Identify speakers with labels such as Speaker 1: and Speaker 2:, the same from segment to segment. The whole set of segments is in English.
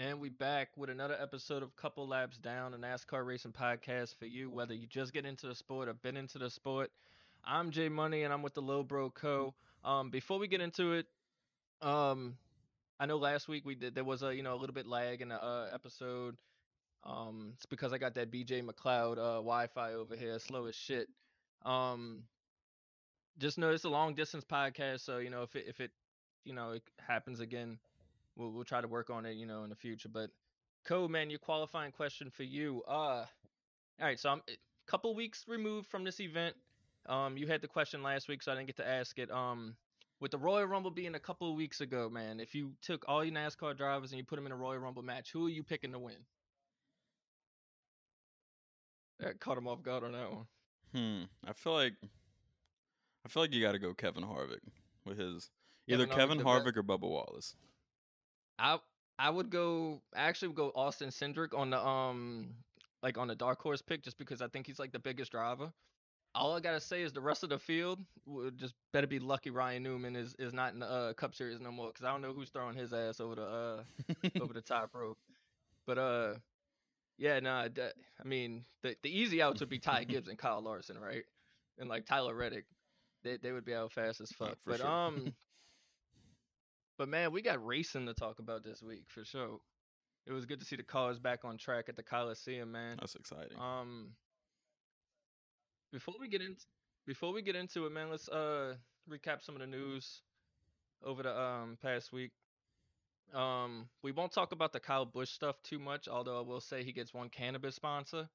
Speaker 1: And we back with another episode of Couple Laps Down, a NASCAR racing podcast for you, whether you just get into the sport or been into the sport. I'm J-Money, and I'm with the Low Bro Co. Um, before we get into it, um, I know last week we did there was a you know a little bit lag in the uh, episode. Um, it's because I got that BJ McLeod uh, Wi-Fi over here, slow as shit. Um, just know it's a long distance podcast, so you know if it if it you know it happens again, we'll we'll try to work on it, you know, in the future. But Co, man, your qualifying question for you. Uh, all right, so I'm a couple weeks removed from this event. Um, you had the question last week, so I didn't get to ask it. Um, with the Royal Rumble being a couple of weeks ago, man, if you took all your NASCAR drivers and you put them in a Royal Rumble match, who are you picking to win? That caught him off guard on that one.
Speaker 2: Hmm. I feel like I feel like you got to go Kevin Harvick with his either
Speaker 1: Kevin Harvick,
Speaker 2: Kevin Harvick or Bubba Wallace.
Speaker 1: I I would go I actually would go Austin Cindric on the um like on the dark horse pick just because I think he's like the biggest driver. All I gotta say is the rest of the field would just better be lucky Ryan Newman is, is not in the uh, Cup Series no more because I don't know who's throwing his ass over the uh over the top rope. But uh yeah nah that, I mean the the easy outs would be Ty Gibbs and Kyle Larson right and like Tyler Reddick they they would be out fast as fuck.
Speaker 2: for
Speaker 1: but
Speaker 2: sure.
Speaker 1: um but man, we got racing to talk about this week for sure. It was good to see the cars back on track at the Coliseum, man.
Speaker 2: That's exciting.
Speaker 1: Um, before we get into before we get into it, man, let's uh recap some of the news over the um past week. Um, we won't talk about the Kyle Busch stuff too much, although I will say he gets one cannabis sponsor,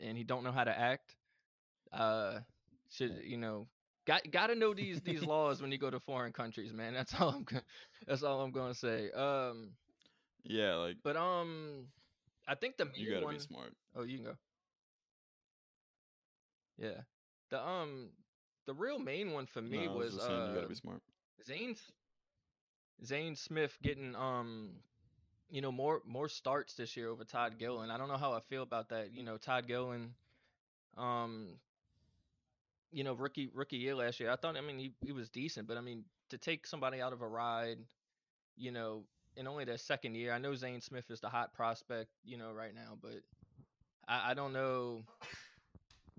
Speaker 1: and he don't know how to act. Uh, should you know? Got got to know these these laws when you go to foreign countries, man. That's all I'm go- that's all I'm gonna say. Um,
Speaker 2: yeah, like
Speaker 1: but um, I think the main
Speaker 2: you got to
Speaker 1: one.
Speaker 2: be smart.
Speaker 1: Oh, you can go. Yeah. The um the real main one for me
Speaker 2: No,
Speaker 1: was,
Speaker 2: just saying you got
Speaker 1: uh
Speaker 2: be smart.
Speaker 1: Zane Zane Smith getting um you know more more starts this year over Todd Gilliland. I don't know how I feel about that. You know, Todd Gilliland um you know, rookie rookie year last year. I thought I mean he, he was decent, but I mean to take somebody out of a ride, you know, in only their second year. I know Zane Smith is the hot prospect, you know, right now, but I, I don't know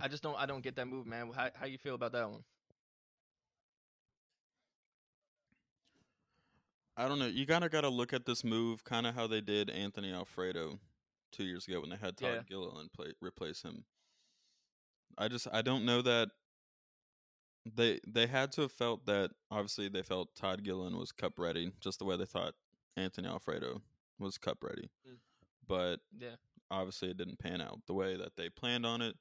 Speaker 1: I just don't I don't get that move, man. How how you feel about that one?
Speaker 2: I don't know. You kind of got to look at this move, kind of how they did Anthony Alfredo two years ago when they had Todd
Speaker 1: Yeah.
Speaker 2: Gilliland play replace him. I just I don't know that they they had to have felt that obviously they felt Todd Gilliland was cup ready, just the way they thought Anthony Alfredo was cup ready.
Speaker 1: Mm.
Speaker 2: But
Speaker 1: Yeah.
Speaker 2: obviously it didn't pan out the way that they planned on it.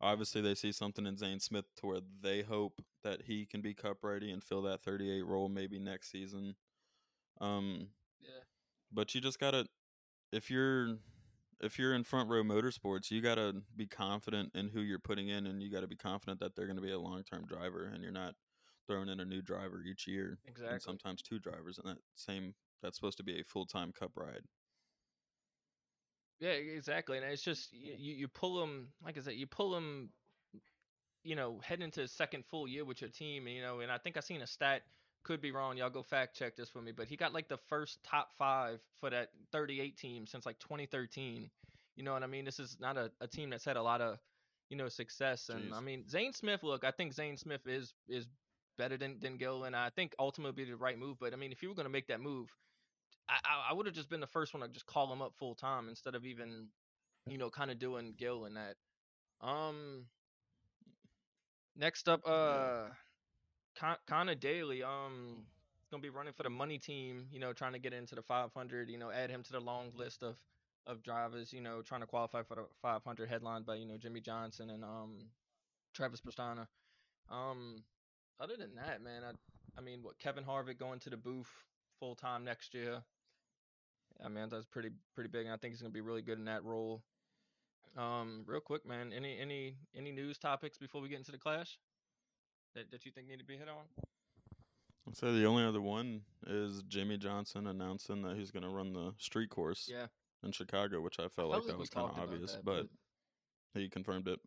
Speaker 2: Obviously they see something in Zane Smith to where they hope that he can be cup ready and fill that 38 role maybe next season. Um
Speaker 1: Yeah.
Speaker 2: but you just got to if you're if you're in front row motorsports, you got to be confident in who you're putting in and you got to be confident that they're going to be a long-term driver and you're not throwing in a new driver each year
Speaker 1: Exactly.
Speaker 2: and sometimes two drivers in that same that's supposed to be a full-time cup ride.
Speaker 1: Yeah, exactly. And it's just you, you pull them like I said, you pull them you know, heading into his second full year with your team, you know, and I think I seen a stat could be wrong. Y'all go fact check this for me, but he got like the first top 5 for that 38 team since like 2013. You know what I mean? This is not a, a team that's had a lot of, you know, success and I mean, Zane Smith, look, I think Zane Smith is is better than than Gilliland I think ultimately be the right move, but I mean, if you were going to make that move, I, I, I would have just been the first one to just call him up full time instead of even, you know, kind of doing Gilliland that. Um, next up, uh, Con- Connor Daly, um, gonna be running for the money team. You know, trying to get into the 500. You know, add him to the long list of of drivers. You know, trying to qualify for the 500, headlined by you know Jimmie Johnson and um Travis Pastrana. Um, other than that, man, I I mean, what Kevin Harvick going to the booth full time next year. I mean, that's pretty pretty big, and I think he's gonna be really good in that role. Um, real quick, man, any any any news topics before we get into the clash that that you think need to be hit on?
Speaker 2: I'd say the only other one is Jimmie Johnson announcing that he's going to run the street course
Speaker 1: Yeah,
Speaker 2: in Chicago, which I felt
Speaker 1: felt
Speaker 2: like that was kind of obvious,
Speaker 1: that,
Speaker 2: but he confirmed it.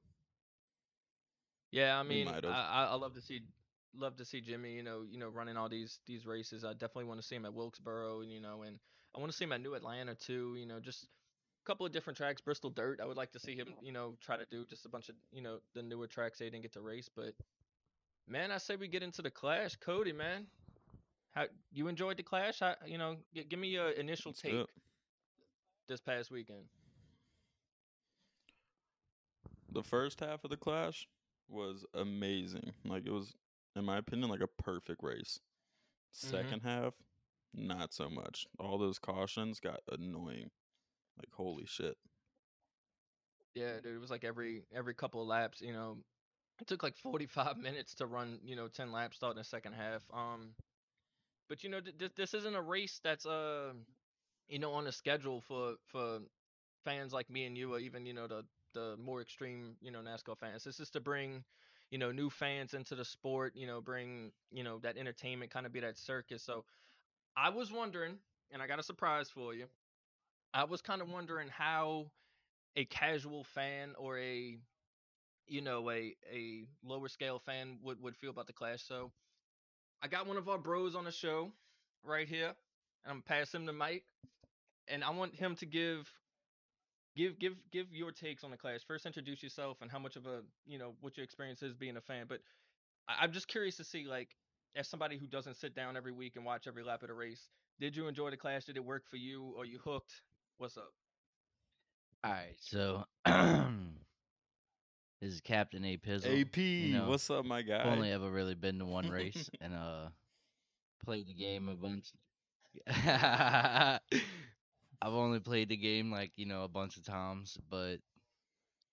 Speaker 1: yeah. I mean, I. I I love to see love to see Jimmy, you know, you know, running all these these races. I definitely want to see him at Wilkesboro, and you know, and I want to see him at New Atlanta too. You know, just a couple of different tracks. Bristol Dirt, I would like to see him, you know, try to do just a bunch of, you know, the newer tracks they didn't get to race. But man, I say we get into the Clash. Cody, man, how you enjoyed the Clash? How, you know, g- give me your initial take this past weekend.
Speaker 2: The first half of the clash was amazing. Like it was, in my opinion, like a perfect race.
Speaker 1: Mhm.
Speaker 2: 2nd half, not so much. All those cautions got annoying. Like holy shit.
Speaker 1: Yeah, dude, it was like every every couple of laps, you know, it took like 45 minutes to run, you know, 10 laps starting in the second half. Um, but you know, th- th- this isn't a race that's uh, you know, on a schedule for for fans like me and you, or even you know the the more extreme, you know, NASCAR fans. This is to bring, you know, new fans into the sport. You know, bring you know that entertainment, kind of be that circus. So I was wondering, and I got a surprise for you. I was kind of wondering how a casual fan or a you know a a lower scale fan would would feel about the clash. So I got one of our bros on the show right here, and I'm gonna pass him the mic, and I want him to give give give give your takes on the clash. First, introduce yourself and how much of a you know what your experience is being a fan. But I, I'm just curious to see like as somebody who doesn't sit down every week and watch every lap of the race, did you enjoy the clash? Did it work for you? Are you hooked? What's up?
Speaker 3: All right, so this is Captain A Pizzle.
Speaker 2: AP,
Speaker 3: know,
Speaker 2: what's up, my guy?
Speaker 3: I've only ever really been to one race and uh played the game a bunch. I've only played the game like you know a bunch of times, but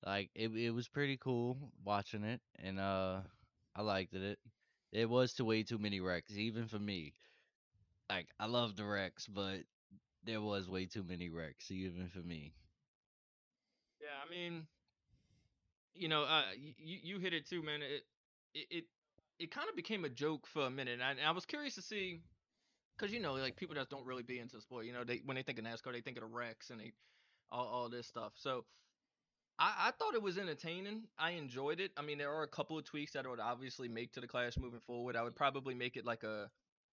Speaker 3: like it it was pretty cool watching it, and uh I liked it. It was to way too many wrecks, even for me. Like I love the wrecks, but there was way too many wrecks, even for me.
Speaker 1: Yeah, I mean, you know, uh, you you hit it too, man. It it it, it kind of became a joke for a minute, and I, I was curious to see, cause you know, like people that don't really be into sport, you know, they when they think of NASCAR, they think of the wrecks and they all all this stuff. So I I thought it was entertaining. I enjoyed it. I mean, there are a couple of tweaks that I would obviously make to the class moving forward. I would probably make it like a,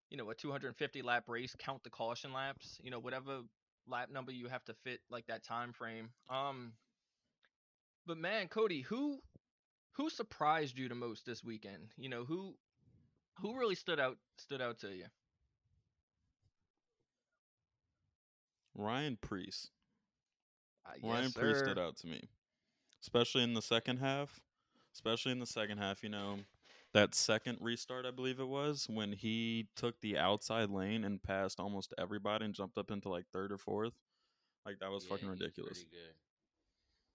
Speaker 1: you know, a 250 lap race, count the caution laps, you know, whatever lap number you have to fit like that time frame. Um. But man, Cody, who who surprised you the most this weekend? You know, who who really stood out stood out to you?
Speaker 2: Ryan Preece.
Speaker 1: Uh,
Speaker 2: Ryan
Speaker 1: yes, Preece
Speaker 2: stood out to me, especially in the second half. Especially in the second half, you know, that second restart, I believe it was, when he took the outside lane and passed almost everybody and jumped up into like third or fourth. Like that was
Speaker 3: Yeah,
Speaker 2: fucking ridiculous.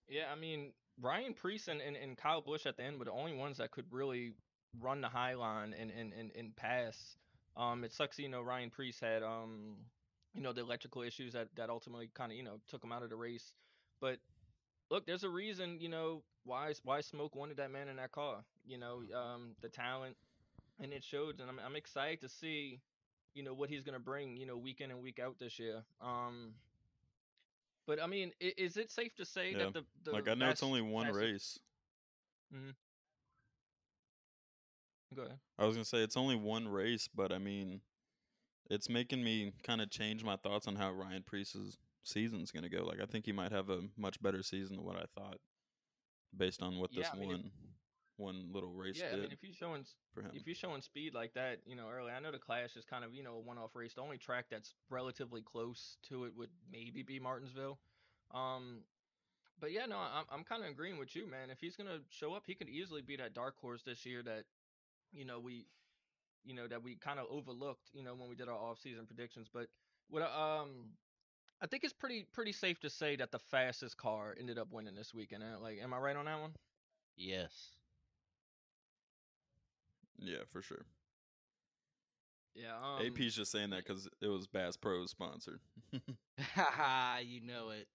Speaker 1: Yeah, I mean Ryan Preece and, and, and Kyle Busch at the end were the only ones that could really run the high line and, and, and, and pass. Um, it sucks, you know, Ryan Preece had um, you know, the electrical issues that, that ultimately kind of you know took him out of the race. But look, there's a reason, you know, why why Smoke wanted that man in that car. You know, um, the talent, and it showed. And I'm I'm excited to see, you know, what he's gonna bring, you know, week in and week out this year. Um, but I mean, is it safe to say
Speaker 2: Yeah,
Speaker 1: that the, the
Speaker 2: like I know it's only one race. Mm-hmm.
Speaker 1: Go ahead.
Speaker 2: I was gonna say it's only one race, but I mean, it's making me kind of change my thoughts on how Ryan Preece's season's gonna go. Like I think he might have a much better season than what I thought, based on what
Speaker 1: Yeah,
Speaker 2: this
Speaker 1: I mean,
Speaker 2: one one little race
Speaker 1: Yeah, I mean, if you're showing
Speaker 2: for him.
Speaker 1: if you're showing speed like that, you know, early, I know the Clash is kind of you know a one-off race. The only track that's relatively close to it would maybe be Martinsville. Um, but yeah, no, I'm I'm kind of agreeing with you, man. If he's gonna show up, he could easily be that dark horse this year that, you know, we, you know, that we kind of overlooked, you know, when we did our off-season predictions. But what I- um. I think it's pretty pretty safe to say that the fastest car ended up winning this weekend. uh, Like, am I right on that one?
Speaker 3: Yes.
Speaker 2: Yeah, for sure.
Speaker 1: Yeah. Um,
Speaker 2: AP's just saying that because it was Bass Pro sponsored.
Speaker 3: you know it.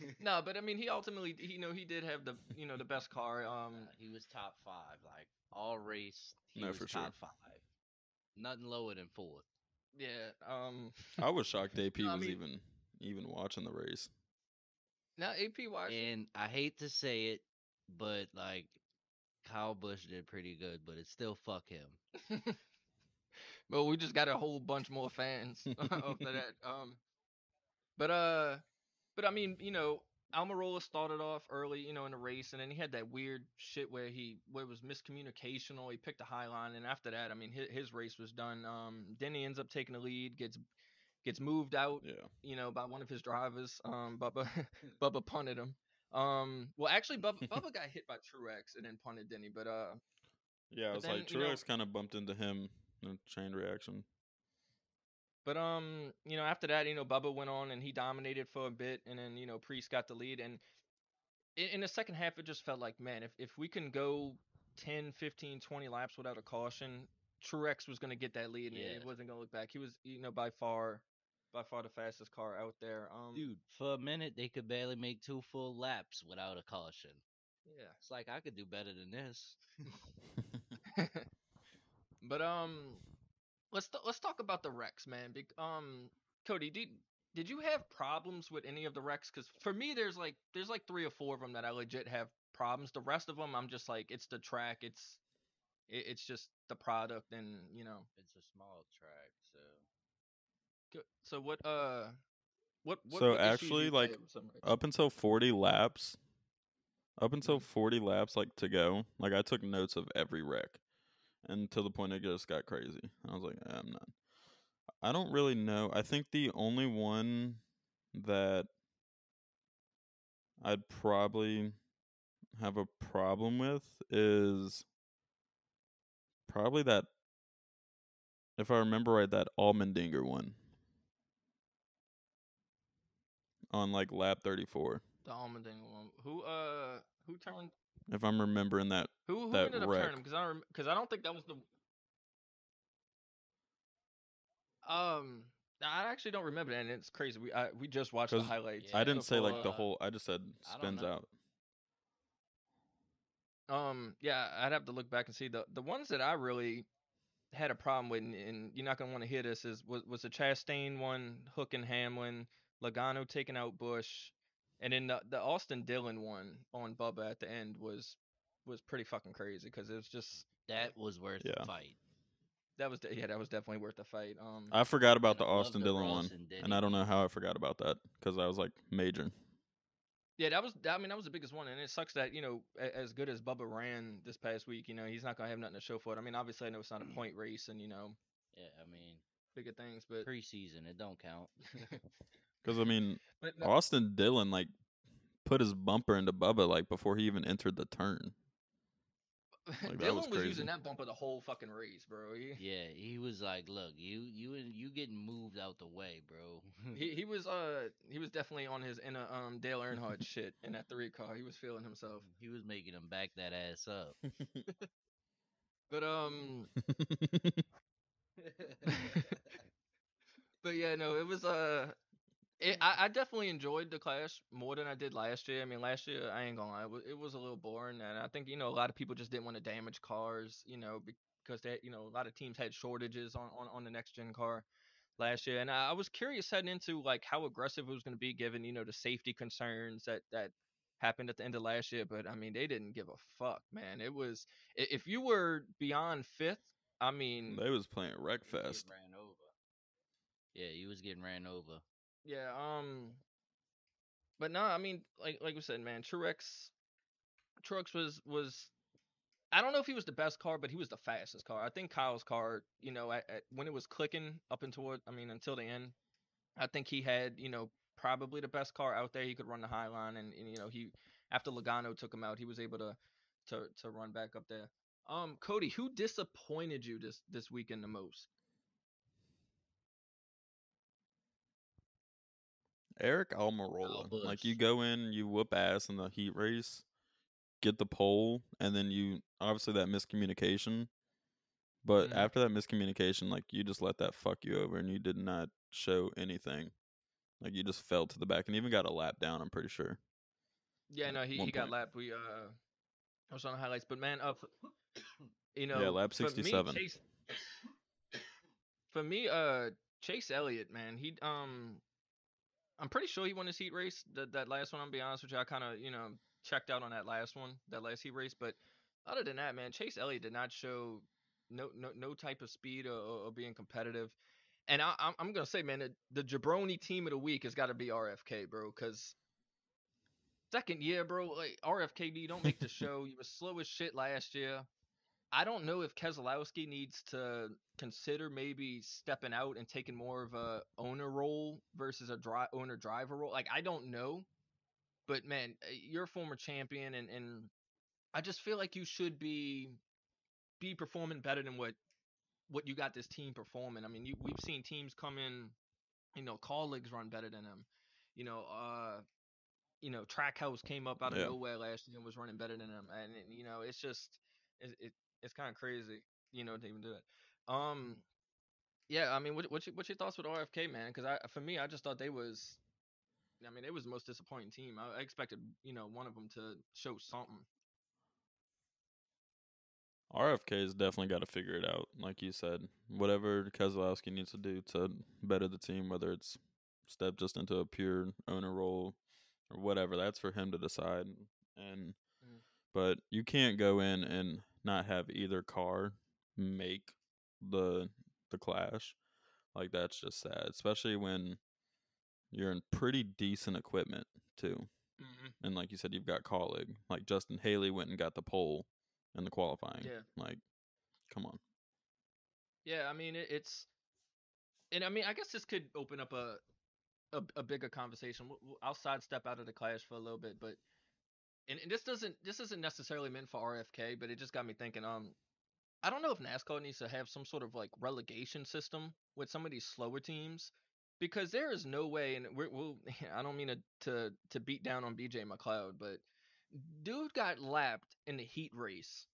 Speaker 1: No, but I mean, he ultimately, he, you know, he did have the, you know, the best car. Um,
Speaker 3: Uh, he was top five, like all race. He
Speaker 2: No,
Speaker 3: was
Speaker 2: for sure.
Speaker 3: top five. Nothing lower than fourth.
Speaker 1: yeah. Um,
Speaker 2: I was shocked AP
Speaker 1: No, I
Speaker 2: was
Speaker 1: mean-
Speaker 2: even even watching the race.
Speaker 1: now AP watched.
Speaker 3: And I hate to say it, but like Kyle Busch did pretty good, but it's still fuck him.
Speaker 1: but we just got a whole bunch more fans after that. Um, but uh, but I mean, you know, Almirola started off early, you know, in the race, and then he had that weird shit where he where it was miscommunication or he picked a high line, and after that, I mean, his, his race was done. Um, Denny ends up taking the lead, gets gets moved out,
Speaker 2: Yeah.
Speaker 1: you know, by one of his drivers. Um, Bubba Bubba punted him. Um, well, actually, Bubba Bubba got hit by Truex and then punted Denny, but uh,
Speaker 2: Yeah, it was
Speaker 1: then,
Speaker 2: like
Speaker 1: you know-
Speaker 2: Truex kind of bumped into him in a chain reaction.
Speaker 1: But um, you know, after that, you know, Bubba went on and he dominated for a bit, and then you know, Preece got the lead, and in, in the second half, it just felt like, man, if if we can go 10, 15, 20 laps without a caution, Truex was gonna get that lead, and
Speaker 3: Yeah.
Speaker 1: it wasn't gonna look back. He was, you know, by far, by far the fastest car out there. Um,
Speaker 3: Dude, for a minute they could barely make two full laps without a caution.
Speaker 1: yeah.
Speaker 3: It's like I could do better than this.
Speaker 1: but um, let's t- let's talk about the wrecks, man. Bec- um, Cody, did did you have problems with any of the wrecks? Because for me, there's like there's like three or four of them that I legit have problems. The rest of them, I'm just like it's the track, it's it, it's just the product, and you know.
Speaker 3: It's a small track, so
Speaker 1: what uh, what what?
Speaker 2: So actually, like,
Speaker 1: had with some wrecks?
Speaker 2: up until 40 laps, up until
Speaker 1: Mhm.
Speaker 2: 40 laps, like to go, like I took notes of every wreck, and to the point it just got crazy. I was like, "Eh, I'm not. I don't really know. I think the only one that I'd probably have a problem with is probably that. If I remember right, that Allmendinger one on like lap 34.
Speaker 1: the Allmendinger one. Who uh who turned
Speaker 2: If I'm remembering that
Speaker 1: who who
Speaker 2: That
Speaker 1: ended up
Speaker 2: wreck.
Speaker 1: turning? Because I because I don't think that was the. Um, I actually don't remember that, and it's crazy. We I, we just watched the
Speaker 2: 'Cause
Speaker 1: highlights.
Speaker 2: I didn't say like the
Speaker 1: before,
Speaker 2: whole. I just said
Speaker 3: I don't
Speaker 2: spins
Speaker 3: know.
Speaker 2: out.
Speaker 1: Um, yeah, I'd have to look back and see the the ones that I really had a problem with, and, and you're not gonna want to hear this is was was the Chastain one, Hook and Hamlin, Logano taking out Busch, and then the the Austin Dillon one on Bubba at the end was was pretty fucking crazy because it was just
Speaker 3: that was worth
Speaker 2: Yeah.
Speaker 3: the fight.
Speaker 1: that was de- yeah that was definitely worth the fight. Um,
Speaker 2: I forgot about the
Speaker 3: I
Speaker 2: Austin
Speaker 3: the
Speaker 2: Dillon
Speaker 3: Ross
Speaker 2: one,
Speaker 3: and
Speaker 2: and I don't know how I forgot about that because I was like major.
Speaker 1: Yeah, that was. I mean, that was the biggest one, and it sucks that you know, a- as good as Bubba ran this past week, you know, he's not gonna have nothing to show for it. I mean, obviously, I know it's not a point race, and you know,
Speaker 3: Yeah, I mean
Speaker 1: bigger things, but
Speaker 3: preseason it don't count.
Speaker 2: Because I mean,
Speaker 1: but no,
Speaker 2: Austin Dillon like put his bumper into Bubba like before he even entered the turn. that
Speaker 1: Dillon
Speaker 2: was
Speaker 1: was,
Speaker 2: crazy.
Speaker 1: using that bumper the whole fucking race, bro. He,
Speaker 3: yeah, he was like, "Look, you you and you getting moved out the way, bro."
Speaker 1: he he was uh he was definitely on his inner um Dale Earnhardt shit in that three car. He was feeling himself.
Speaker 3: he was making him back that ass up.
Speaker 1: But um, but yeah, no, it was uh, it, mm. I, I definitely enjoyed the clash more than I did last year. I mean, last year I ain't gonna lie, it was, it was a little boring, and I think you know a lot of people just didn't want to damage cars, you know, because they you know a lot of teams had shortages on on, on the next gen car last year, and I, I was curious heading into like how aggressive it was going to be given you know the safety concerns that that happened at the end of last year. But I mean, they didn't give a fuck, man. It was if you were beyond fifth, I mean,
Speaker 2: they was playing
Speaker 3: He was getting
Speaker 2: Wreckfest.
Speaker 3: Yeah, he was getting ran over.
Speaker 1: Yeah, um but no, I mean like like we said, man, Truex Truex was was I don't know if he was the best car, but he was the fastest car. I think Kyle's car, you know, at, at, when it was clicking up and toward, I mean, until the end, I think he had, you know, probably the best car out there. He could run the high line, and, and you know, he after Logano took him out, he was able to to to run back up there. Um, Cody, who disappointed you this this weekend the most?
Speaker 2: Aric Almirola. Like you go in, you whoop ass in the heat race, get the pole, and then you obviously that miscommunication. But
Speaker 1: Mhm.
Speaker 2: after that miscommunication, like you just let that fuck you over, and you did not show anything. Like you just fell to the back, and even got a lap down. I'm pretty sure.
Speaker 1: Yeah, no, he, he got lapped. We uh, I was on the highlights, but man, up, you know,
Speaker 2: yeah, lap 67.
Speaker 1: Chase, for me, uh, Chase Elliott, man, he um, I'm pretty sure he won his heat race. That that last one, I'm be honest with you, I kind of you know checked out on that last one, that last heat race, but other than that, man, Chase Elliott did not show no no no type of speed or, or, being competitive. And I, I'm I'm gonna say, man, the, the Jabroni team of the week has got to be RFK, bro, because second year, bro, like RFK, you don't make the show. You were slow as shit last year. I don't know if Keselowski needs to consider maybe stepping out and taking more of a owner role versus a dri- owner driver role. Like I don't know, but man, uh, you're a former champion, and and I just feel like you should be be performing better than what what you got this team performing. I mean, you, we've seen teams come in, you know, Kaulig's run better than them. You know, uh, you know, Trackhouse came up out of
Speaker 2: Yeah.
Speaker 1: nowhere last year and was running better than them, and you know, it's just it, it it's kind of crazy, you know, to even do it. Um, yeah, I mean, what what's your, what's your thoughts with RFK, man? Because I for me, I just thought they was, I mean, they was the most disappointing team. I, I expected, you know, one of them to show something.
Speaker 2: RFK's definitely got to figure it out. Like you said, whatever Keselowski needs to do to better the team, whether it's step just into a pure owner role or whatever, that's for him to decide. And
Speaker 1: Mm.
Speaker 2: but you can't go in and not have either car make the the clash. Like that's just sad, especially when you're in pretty decent equipment too.
Speaker 1: Mm-hmm.
Speaker 2: And like you said, you've got Kaulig. Like Justin Haley went and got the pole in the qualifying.
Speaker 1: Yeah.
Speaker 2: Like, come on.
Speaker 1: Yeah, I mean it, it's, and I mean I guess this could open up a, a, a bigger conversation. I'll sidestep out of the clash for a little bit, but, and, and this doesn't this isn't necessarily meant for RFK, but it just got me thinking. Um, I don't know if NASCAR needs to have some sort of like relegation system with some of these slower teams, because there is no way, and we're, we'll I don't mean to to to beat down on BJ McLeod, but dude got lapped in the heat race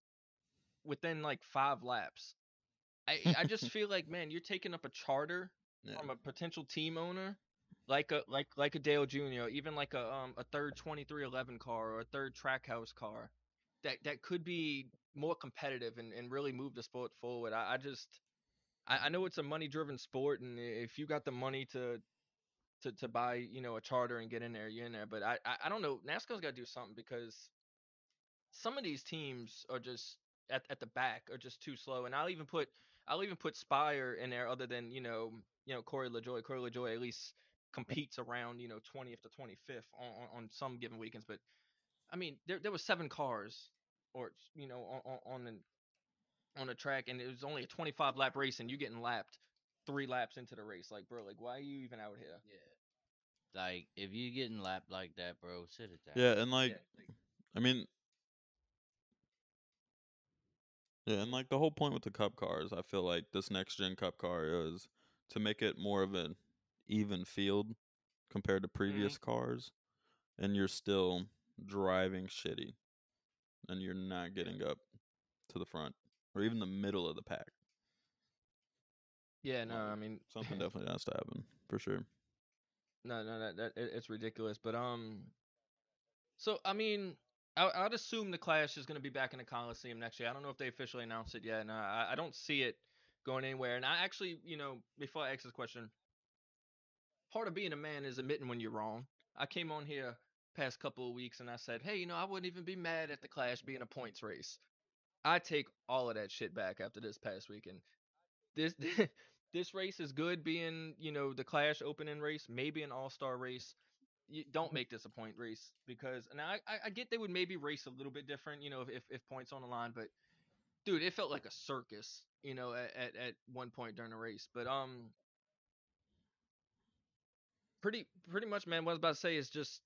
Speaker 1: within like five laps. I I just feel like man, you're taking up a charter
Speaker 2: Yeah.
Speaker 1: from a potential team owner, like a like like a Dale Jr. even like a um a third 2311 car or a third Trackhouse car, that that could be more competitive and, and really move the sport forward. I, I just I, I know it's a money driven sport, and if you got the money to to to buy you know a charter and get in there, you're in there. But I I, don't know. NASCAR's got to do something because some of these teams are just at at the back are just too slow. And I'll even put I'll even put Spire in there, other than you know you know Corey LaJoie. Corey LaJoie at least competes around you know 20th to 25th on, on, on some given weekends. But I mean, there there was seven cars, or you know on on on, an, on a track, and it was only a 25 lap race, and you getting lapped three laps into the race. Like, bro, like why are you even out here?
Speaker 3: Yeah. Like if you getting lapped like that, bro, sit it down.
Speaker 2: Yeah, and like,
Speaker 1: Yeah, like-
Speaker 2: I mean, yeah, and like the whole point with the cup cars, I feel like this next gen cup car is to make it more of an even field compared to previous cars, and you're still driving shitty, and you're not getting up to the front or even the middle of the pack.
Speaker 1: yeah, no, I mean
Speaker 2: Something definitely has to happen for sure.
Speaker 1: No, no, that, that it- it's ridiculous. But um, so I mean, I, I'd assume the Clash is going to be back in the Coliseum next year. I don't know if they officially announced it yet, and I, I don't see it going anywhere. And I actually, you know, before I ask this question, part of being a man is admitting when you're wrong. I came on here past couple of weeks and I said, hey, you know, I wouldn't even be mad at the Clash being a points race. I take all of that shit back after this past weekend. This this race is good being, you know, the Clash opening race, maybe an All Star race. You don't make this a point race because, now I, I I get they would maybe race a little bit different, you know, if, if if points on the line, but dude, it felt like a circus, you know, at, at at one point during the race. But um, pretty pretty much, man. What I was about to say is just,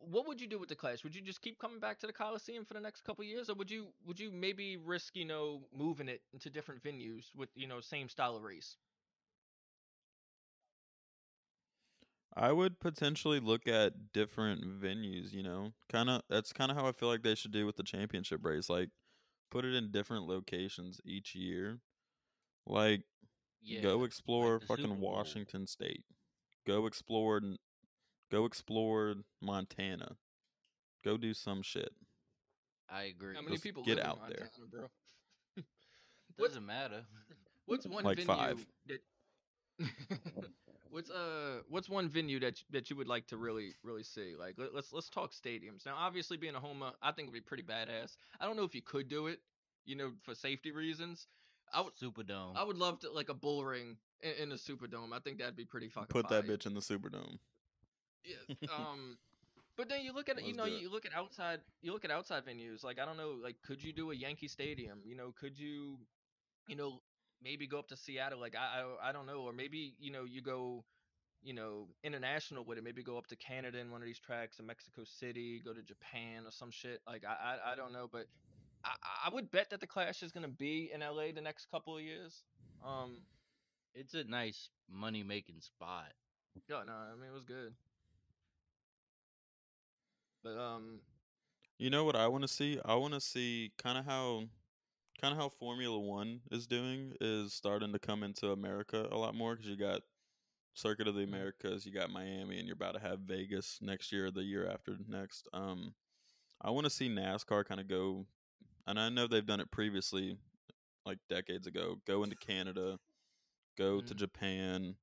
Speaker 1: what would you do with the Clash? Would you just keep coming back to the Coliseum for the next couple years, or would you would you maybe risk, you know, moving it into different venues with you know same style of race?
Speaker 2: I would potentially look at different venues, you know. Kind of that's kind of how I feel like they should do with the championship race, like put it in different locations each year. Like
Speaker 3: Yeah.
Speaker 2: go explore
Speaker 3: the
Speaker 2: fucking Washington state. Go explore go explore Montana. Go do some shit.
Speaker 3: I agree.
Speaker 1: How many
Speaker 2: Just
Speaker 1: people
Speaker 2: get
Speaker 1: live in
Speaker 2: out there.
Speaker 1: Bro?
Speaker 3: Doesn't matter.
Speaker 1: What's one
Speaker 2: Like
Speaker 1: venue
Speaker 2: five.
Speaker 1: that What's uh what's one venue that that you would like to really really see? Like let, let's let's talk stadiums. Now obviously being a homer, I think would be pretty badass. I don't know if you could do it, you know, for safety reasons. I would
Speaker 3: Superdome.
Speaker 1: I would love to like a bull ring in, in the Superdome. I think that'd be pretty fucking
Speaker 2: Put that bitch in the Superdome.
Speaker 1: Yeah. Um but then you look at you
Speaker 2: Let's
Speaker 1: know you look at outside you look at outside venues like I don't know like could you do a Yankee Stadium? You know, could you you know maybe go up to Seattle like I I, I don't know or maybe you know you go you know international with it maybe go up to Canada in one of these tracks in Mexico City, go to Japan or some shit like I I, I don't know but I, I would bet that the Clash is going to be in LA the next couple of years. Um
Speaker 3: it's a nice money making spot.
Speaker 1: yeah, no, I mean it was good. But um
Speaker 2: You know what I want to see? I want to see kind of how kind of how Formula 1 is doing is starting to come into America a lot more cuz you got Circuit of the
Speaker 1: Mhm.
Speaker 2: Americas, you got Miami and you're about to have Vegas next year or the year after next. Um I want to see NASCAR kind of go and I know they've done it previously like decades ago. Go into Canada, go to
Speaker 1: Mhm.
Speaker 2: Japan,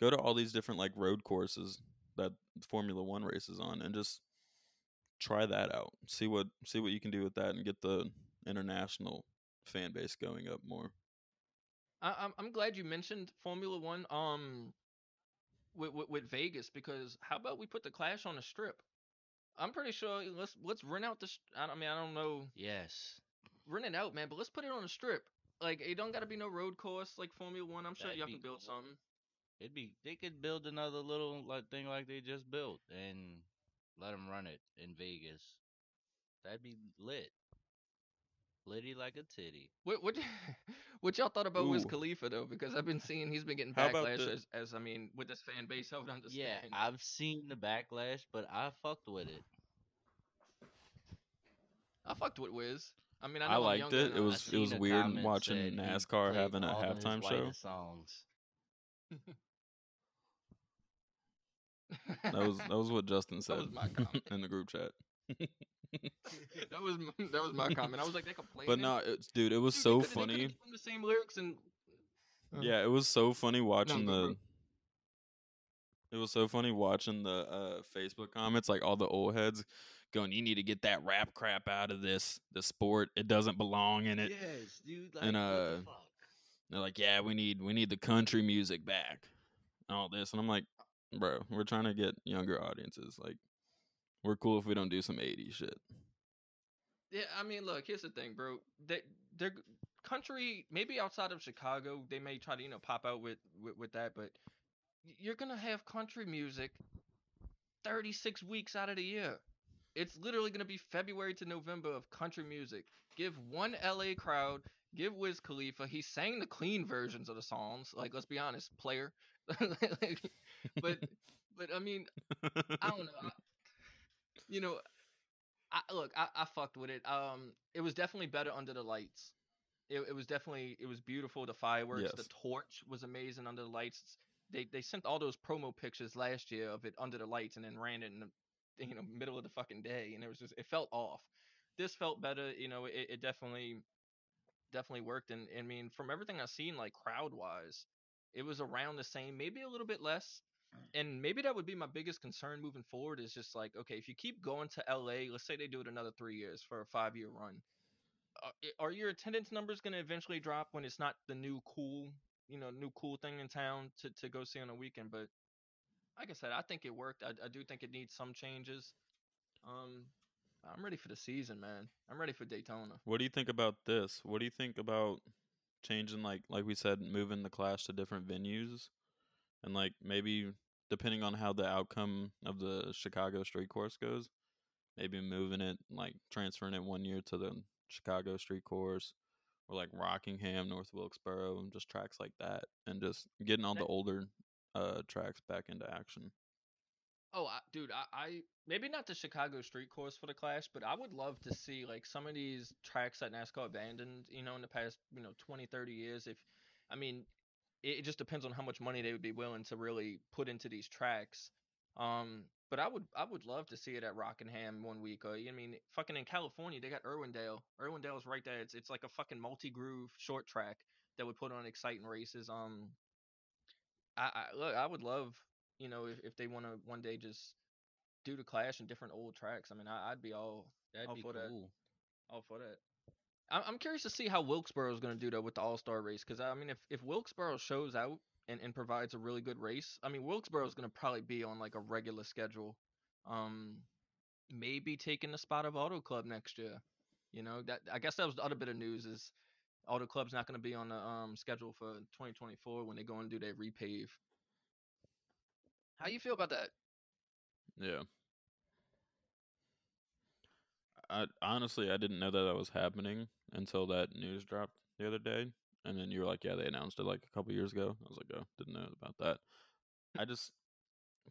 Speaker 2: go to all these different like road courses that Formula 1 races on and just try that out. See what see what you can do with that and get the international fan base going up more.
Speaker 1: I, I'm I'm glad you mentioned Formula One. Um, with, with with Vegas because how about we put the Clash on the Strip? I'm pretty sure eh, let's let's rent out the. I I mean I don't know
Speaker 3: Yes.
Speaker 1: rent it out, man, but let's put it on a Strip. Like it don't got to be no road course like Formula One. I'm sure
Speaker 3: That'd
Speaker 1: y'all
Speaker 3: be
Speaker 1: can build
Speaker 3: cool.
Speaker 1: something.
Speaker 3: It'd be they could build another little like thing like they just built and let them run it in Vegas. That'd be lit. Litty like a titty.
Speaker 1: What what what y'all thought about Wiz Khalifa though? Because I've been seeing he's been getting backlash
Speaker 2: the-
Speaker 1: as, as I mean with this fan base. I would understand.
Speaker 3: Yeah, I've seen the backlash, but I fucked with it.
Speaker 1: I fucked with Wiz. I mean I,
Speaker 2: I liked it. It was- it was weird watching NASCAR having a
Speaker 3: all of his
Speaker 2: halftime show.
Speaker 3: Songs.
Speaker 2: That was that was what Justin said in the group chat.
Speaker 1: that was my, that was my comment. I was like they complaining.
Speaker 2: But no, it's dude, it was
Speaker 1: Dude,
Speaker 2: so
Speaker 1: they
Speaker 2: funny.
Speaker 1: given the same lyrics and Uh,
Speaker 2: Yeah, it was so funny watching
Speaker 1: go,
Speaker 2: the.
Speaker 1: bro.
Speaker 2: It was so funny watching the uh, Facebook comments, like all the old heads going, "You need to get that rap crap out of this the sport. It doesn't belong in it."
Speaker 3: yes, dude. Like,
Speaker 2: And,
Speaker 3: what
Speaker 2: uh,
Speaker 3: the fuck?
Speaker 2: They're like, "Yeah, we need we need the country music back, and all this." And I'm like, "Bro, we're trying to get younger audiences. Like, we're cool if we don't do some '80s shit."
Speaker 1: yeah. I mean, look, here's the thing, bro. They they're country. Maybe outside of Chicago, they may try to you know pop out with with, with that, but you're gonna have country music 36 weeks out of the year. It's literally gonna be February to November of country music. Give one LA crowd. Give Wiz Khalifa. He sang the clean versions of the songs. Like, let's be honest, player. But but I mean, I don't know. You know, I look, I, I fucked with it. Um, it was definitely better under the lights. It, it was definitely it was beautiful. The fireworks, the torch was amazing under the lights. They they sent all those promo pictures last year of it under the lights and then ran it in the you know middle of the fucking day, and it was just it felt off. This felt better. You know, it, it definitely definitely worked. And I mean, from everything I've seen, like crowd wise, it was around the same, maybe a little bit less and maybe that would be my biggest concern moving forward is just like okay if you keep going to la let's say they do it another three years for a five year run uh, i- are your attendance numbers going to eventually drop when it's not the new cool you know new cool thing in town to, to go see on a weekend? But like i said i think it worked. I, I do think it needs some changes. Um i'm ready for the season man. I'm ready for daytona.
Speaker 2: What do you think about this? What do you think about changing like like we said, moving the clash to different venues? And like maybe depending on how the outcome of the Chicago street course goes, maybe moving it like transferring it one year to the Chicago street course or like Rockingham, North Wilkesboro, and just tracks like that and just getting all the older uh tracks back into action.
Speaker 1: Oh, I, dude, I, I maybe not the Chicago street course for the Clash, but I would love to see like some of these tracks that NASCAR abandoned, you know, in the past, you know, 20, 30 years. If, I mean, it, it just depends on how much money they would be willing to really put into these tracks. Um, but I would, I would love to see it at Rockingham one week. Or I mean, fucking in California, they got Irwindale. Irwindale's right there. It's, it's like a fucking multi groove short track that would put on exciting races. Um, I, I look, I would love, you know, if, if they want to one day just do the clash in different old tracks. I mean, I, I'd be all
Speaker 3: That'd
Speaker 1: all
Speaker 3: be
Speaker 1: for that.
Speaker 3: cool.
Speaker 1: All for that. I'm curious to see how Wilkesboro is going to do though with the All Star race because I mean if if Wilkesboro shows out and, and provides a really good race, I mean Wilkesboro is going to probably be on like a regular schedule, um, maybe taking the spot of Auto Club next year. You know that I guess that was the other bit of news is Auto Club's not going to be on the um schedule for 2024 when they go and do their repave. How you feel about that?
Speaker 2: Yeah. I honestly I didn't know that that was happening until that news dropped the other day, and then you were like, "Yeah, they announced it like a couple years ago." I was like, "Oh, didn't know about that." I just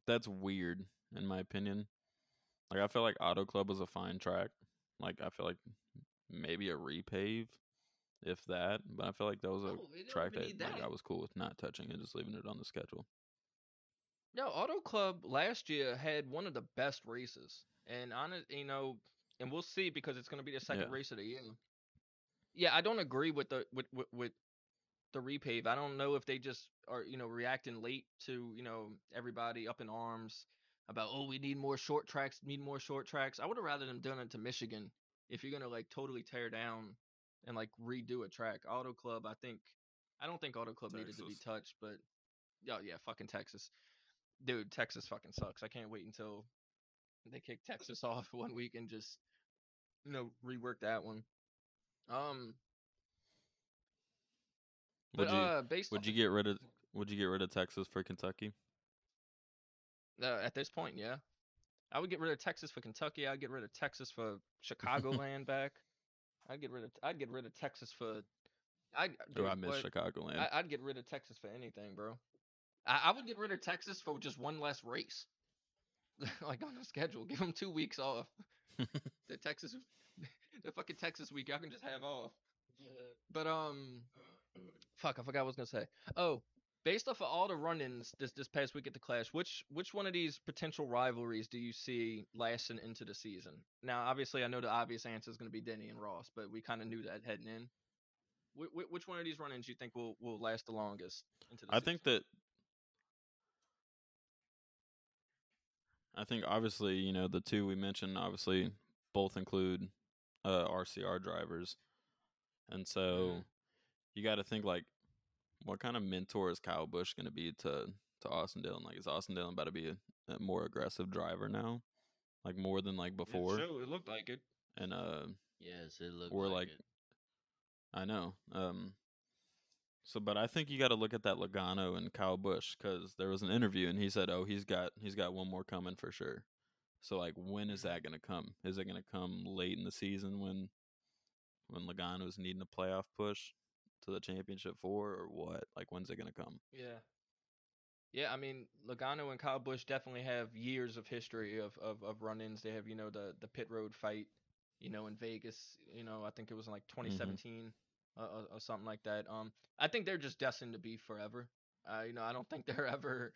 Speaker 2: that's weird in my opinion. Like I feel like Auto Club was a fine track. Like I feel like maybe a repave, if that. But I feel like that was a
Speaker 1: Oh,
Speaker 2: track
Speaker 1: even
Speaker 2: that, like. I was cool with not touching and just leaving it on the schedule.
Speaker 1: No, Auto Club last year had one of the best races, and on it, you know, and we'll see because it's going to be the second
Speaker 2: Yeah.
Speaker 1: race of the year. Yeah, I don't agree with the with, with with the repave. I don't know if they just are you know reacting late to you know everybody up in arms about oh we need more short tracks, need more short tracks. I would have rather them done it to Michigan if you're gonna like totally tear down and like redo a track. Auto Club, I think, I don't think Auto Club needed to be touched, but yeah, yeah, fucking Texas dude, Texas fucking sucks. I can't wait until they kick Texas off one week and just you know rework that one. Um, but
Speaker 2: Would you
Speaker 1: uh,
Speaker 2: would you get rid of would you get rid of Texas for Kentucky?
Speaker 1: uh, at this point, yeah, I would get rid of Texas for Kentucky. I'd get rid of Texas for Chicagoland back. I'd get rid of I'd get rid of Texas for. I
Speaker 2: Oh, I miss
Speaker 1: what?
Speaker 2: Chicagoland.
Speaker 1: I, I'd get rid of Texas for anything, bro. I, I would get rid of Texas for just one less race, like on the schedule. Give them two weeks off. the Texas, the fucking Texas week, y'all can just have off. But um, fuck, I forgot what I was gonna say. Oh, based off of all the run-ins this this past week at the Clash, which which one of these potential rivalries do you see lasting into the season? Now, obviously, I know the obvious answer is gonna be Denny and Ross, but we kind of knew that heading in. Wh- wh- which one of these run-ins do you think will will last the longest into the
Speaker 2: I
Speaker 1: season?
Speaker 2: think that I think obviously, you know, the two we mentioned obviously both include uh RCR drivers. And so
Speaker 1: Mhm.
Speaker 2: you got to think like what kind of mentor is Kyle Busch going to be to to Austin Dillon? Like is Austin Dillon about to be a, a more aggressive driver now? Like more than like before?
Speaker 1: Sure, it looked like it.
Speaker 2: And uh
Speaker 3: Yes, it looked
Speaker 2: Or,
Speaker 3: like,
Speaker 2: like,
Speaker 3: it.
Speaker 2: I know. Um so but I think you got to look at that Logano and Kyle Busch cuz there was an interview and he said, "Oh, he's got he's got one more coming for sure." So like when is that going to come? Is it going to come late in the season when when Logano's needing a playoff push to the championship four or what? Like when's it going to come?
Speaker 1: Yeah. Yeah, I mean, Logano and Kyle Busch definitely have years of history of, of, of run-ins. They have, you know, the the pit road fight, you know, in Vegas. You know, I think it was in like 2017 uh, or, or something like that. Um, I think they're just destined to be forever. Uh, you know, I don't think they're ever,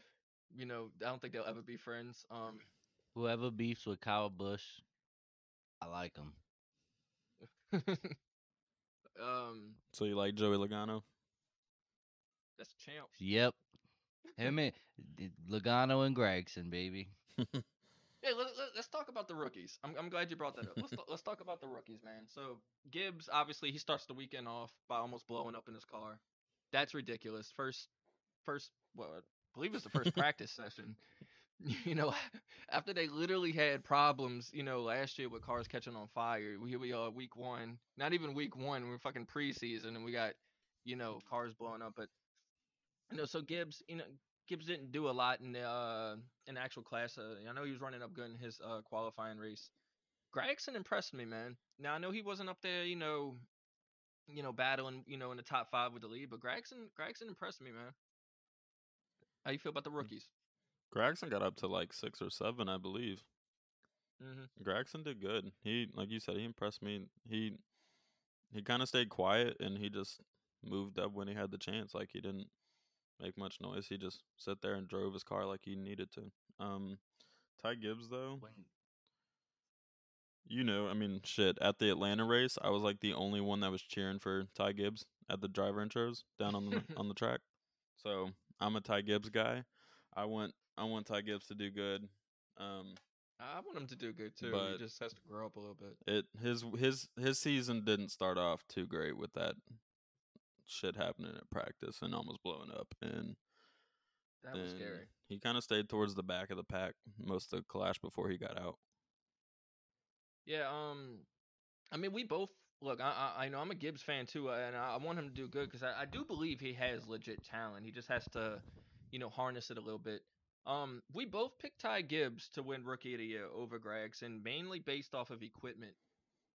Speaker 1: you know, I don't think they'll ever be friends. Um,
Speaker 3: Whoever beefs with Kyle Busch, I like him.
Speaker 1: um,
Speaker 2: So you like Joey Logano?
Speaker 1: that's champ.
Speaker 3: Yep. Him and d- Logano and Gragson, baby.
Speaker 1: Hey, let, let, let's talk about the rookies. I'm, I'm glad you brought that up. Let's, ta- let's talk about the rookies, man. So Gibbs, obviously, he starts the weekend off by almost blowing up in his car. That's ridiculous. First, first, well, I believe it's the first practice session. You know, after they literally had problems, you know, last year with cars catching on fire. Here we are, week one. Not even week one. We're fucking preseason, and we got, you know, cars blowing up. But you know, so Gibbs, you know, Gibbs didn't do a lot in the uh, in the actual class. Uh, I know he was running up good in his uh, qualifying race. Gragson impressed me, man. Now I know he wasn't up there, you know, you know, battling, you know, in the top five with the lead, but Gragson, Gragson impressed me, man. How you feel about the rookies?
Speaker 2: Gragson got up to like 6 or 7, I believe.
Speaker 1: Mm-hmm.
Speaker 2: Gragson did good. He like you said, he impressed me. He he kind of stayed quiet and he just moved up when he had the chance. Like he didn't make much noise. He just sat there and drove his car like he needed to. Um Ty Gibbs though, you know, I mean, shit. At the Atlanta race, I was like the only one that was cheering for Ty Gibbs at the driver intros down on the on the track. So I'm a Ty Gibbs guy. I want I want Ty Gibbs to do good. Um,
Speaker 1: I want him to do good too. he just has to grow up a little bit.
Speaker 2: it his his his season didn't start off too great with that shit happening at practice and almost blowing up and
Speaker 1: That was scary.
Speaker 2: he kind of stayed towards the back of the pack most of the clash before he got out.
Speaker 1: Yeah, um, I mean, we both look. I I, I know I'm a Gibbs fan too, uh, and I, I want him to do good because I, I do believe he has legit talent. He just has to, you know, harness it a little bit. Um, we both picked Ty Gibbs to win Rookie of the Year over Gragson, mainly based off of equipment.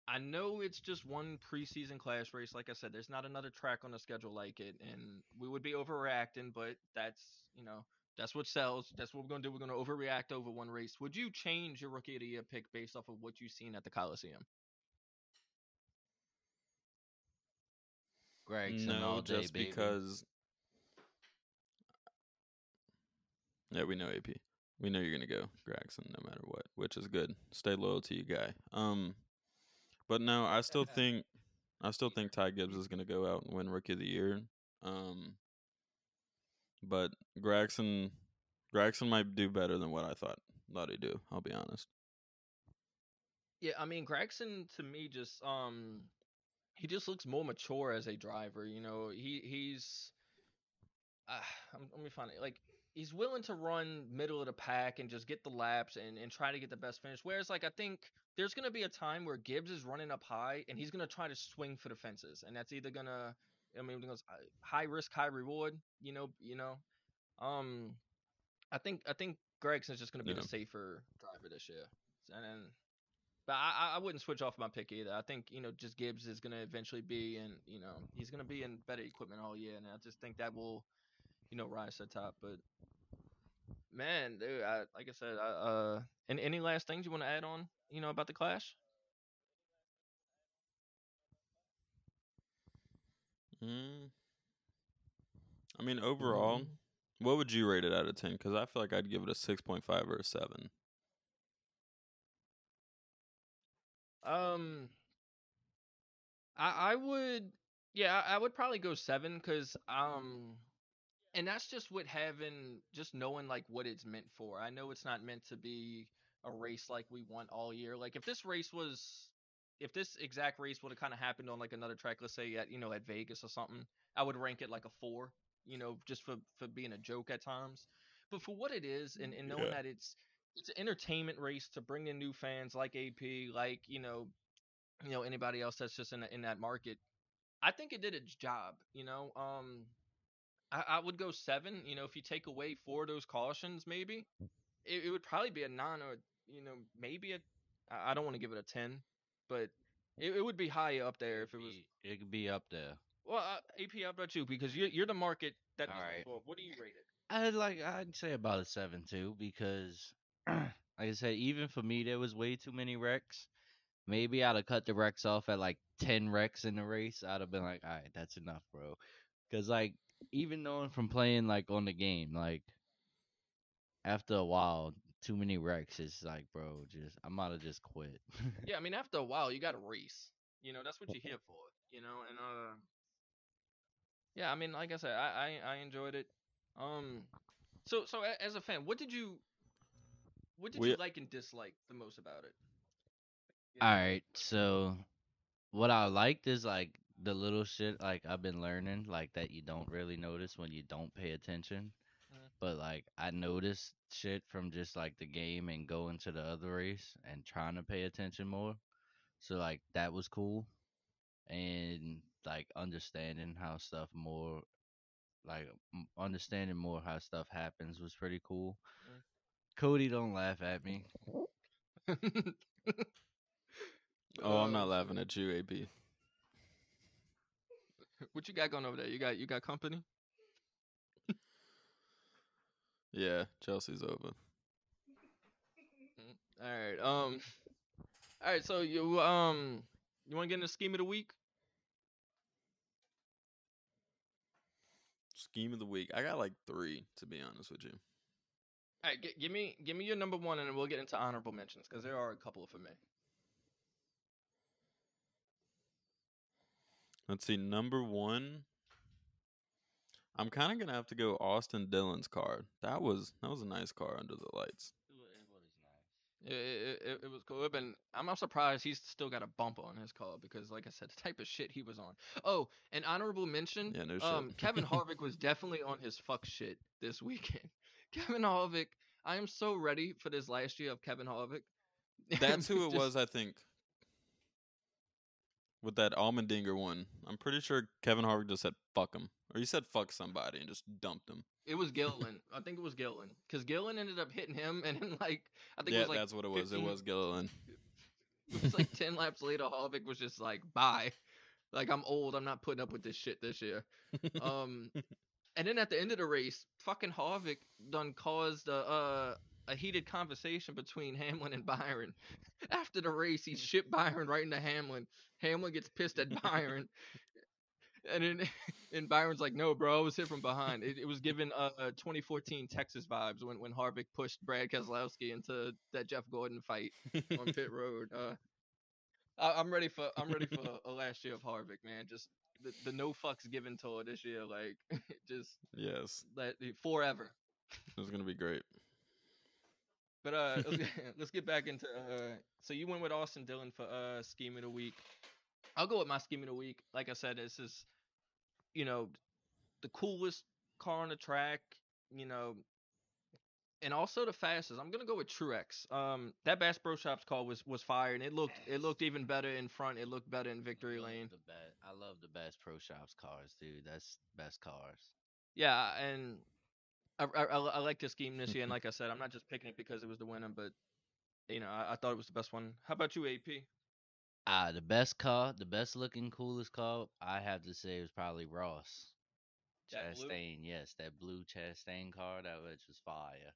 Speaker 1: I know it's just one preseason class race. Like I said, there's not another track on the schedule like it, and we would be overreacting, but that's you know that's what sells. That's what we're gonna do. We're gonna overreact over one race. Would you change your rookie of the year pick based off of what you've seen at the Coliseum?
Speaker 3: Gragson
Speaker 2: no,
Speaker 3: all day,
Speaker 2: just
Speaker 3: baby.
Speaker 2: because. Yeah, we know AP. We know you're gonna go Gragson no matter what, which is good. Stay loyal to you guy. Um, but no, I still think, I still think Ty Gibbs is gonna go out and win Rookie of the Year. Um, but Gragson, Gragson might do better than what I thought thought he'd do. I'll be honest.
Speaker 1: Yeah, I mean Gragson to me just um he just looks more mature as a driver. You know, he he's uh, let me find it. Like he's willing to run middle of the pack and just get the laps and, and try to get the best finish. Whereas like I think there's gonna be a time where Gibbs is running up high and he's gonna try to swing for the fences, and that's either gonna I mean it goes uh, high risk, high reward. You know, you know. Um, I think I think Gragson's just gonna be
Speaker 2: Yeah.
Speaker 1: the safer driver this year, and then. But I, I- wouldn't switch off my pick either. I think you know just Gibbs is going to eventually be in you know he's going to be in better equipment all year, and I just think that will you know rise to the top. But man, dude, I, like I said, I, uh, and any last things you want to add on you know about the clash?
Speaker 2: Mm. I mean, overall,
Speaker 1: Um,
Speaker 2: what would you rate it out of ten? Because I feel like I'd give it a six point five or a seven.
Speaker 1: Um, I I would yeah I I would probably go seven because um, and that's just what having just knowing like what it's meant for. I know it's not meant to be a race like we want all year. Like if this race was, if this exact race would have kind of happened on like another track, let's say at you know at Vegas or something, I would rank it like a four. You know, just for for being a joke at times. But for what it is, and, and knowing
Speaker 2: Yeah.
Speaker 1: that it's it's an entertainment race to bring in new fans like AP, like you know, you know anybody else that's just in the, in that market. I think it did its job. You know, um, I, I would go seven. You know, if you take away four of those cautions, maybe it, it would probably be a nine or you know maybe a. I don't want to give it a ten, but it, it would be high up there if it was.
Speaker 3: It could be up there.
Speaker 1: Well, uh, AP, how about you? Because you're you're the market that.
Speaker 3: Alright.
Speaker 1: Well, what do you rate it?
Speaker 3: I'd like I'd say about a seven too because, like I said, even for me there was way too many wrecks. Maybe I'd have cut the wrecks off at like ten wrecks in the race. I'd have been like, all right, that's enough, bro. Because like even knowing from playing like on the game, like after a while, too many wrecks It's like, bro, just I might have just quit.
Speaker 1: Yeah, I mean, after a while, you got to race. You know, that's what you're here for. You know, and uh, yeah, I mean, like I said, I I, I enjoyed it. Um, so so as a fan, what did you what did
Speaker 2: We-
Speaker 1: you like and dislike the most about it?
Speaker 3: All right, so what I liked is like the little shit like I've been learning like that you don't really notice when you don't pay attention.
Speaker 1: Mhm.
Speaker 3: But like I noticed shit from just like the game and going to the other race and trying to pay attention more. So like that was cool. And like understanding how stuff more like understanding more how stuff happens was pretty cool.
Speaker 1: Mm.
Speaker 3: Cody don't laugh at me.
Speaker 2: Oh, I'm not laughing at you, AP.
Speaker 1: What you got going over there? You got you got company?
Speaker 2: Yeah, Chelsea's over.
Speaker 1: All right. Um. All right. So you um you want to get in the scheme of the week?
Speaker 2: Scheme of the week. I got like three, to be honest with you.
Speaker 1: All right. G- give me give me your number one, and then we'll get into honorable mentions because there are a couple for me.
Speaker 2: Let's see. Number one, I'm kind of gonna have to go Austin Dillon's car. That was that was a nice car under the lights.
Speaker 1: It, it, it, it was cool. It been, I'm not surprised he's still got a bump on his car because, like I said, the type of shit he was on. Oh, an honorable mention.
Speaker 2: Yeah, no shit.
Speaker 1: Um, Kevin Harvick was definitely on his fuck shit this weekend. Kevin Harvick, I am so ready for this last year of Kevin Harvick.
Speaker 2: That's who it
Speaker 1: Just-
Speaker 2: was, I think. With that Allmendinger one, I'm pretty sure Kevin Harvick just said "fuck him," or he said "fuck somebody" and just dumped him.
Speaker 1: It was Gilliland. I think it was Gilliland because Gilliland ended up hitting him, and then like I think
Speaker 2: yeah,
Speaker 1: it was like
Speaker 2: that's what it was.
Speaker 1: 15
Speaker 2: It was Gilliland.
Speaker 1: It was like ten laps later. Harvick was just like, "Bye." Like I'm old. I'm not putting up with this shit this year. Um, and then at the end of the race, fucking Harvick done caused a uh, a heated conversation between Hamlin and Byron. After the race, he shipped Byron right into Hamlin. Hamlin gets pissed at Byron. And then, and Byron's like, "No, bro, I was hit from behind." It, it was given uh, uh 2014 Texas vibes when when Harvick pushed Brad Keselowski into that Jeff Gordon fight on pit road. Uh, I, I'm ready for I'm ready for a last year of Harvick, man. Just the, the no fucks given tour this year, like just
Speaker 2: yes,
Speaker 1: forever.
Speaker 2: it was gonna be great.
Speaker 1: But uh, let's get, let's get back into uh. So you went with Austin Dillon for uh scheme of the week. I'll go with my scheme of the week. Like I said, this is, you know, the coolest car on the track. You know, and also the fastest. I'm gonna go with Truex. Um, that Bass Pro Shops car was was fire, and it looked it looked even better in front. It looked better in victory lane.
Speaker 3: The best, I love the Bass Pro Shops cars, dude. That's best cars.
Speaker 1: Yeah, and I, I, I I like the scheme this year, and like I said, I'm not just picking it because it was the winner, but you know, I, I thought it was the best one. How about you, AP?
Speaker 3: Ah, the best car, the best looking, coolest car, I have to say was probably Ross.
Speaker 1: That blue?
Speaker 3: Chastain, yes, that blue Chastain car, that was just fire.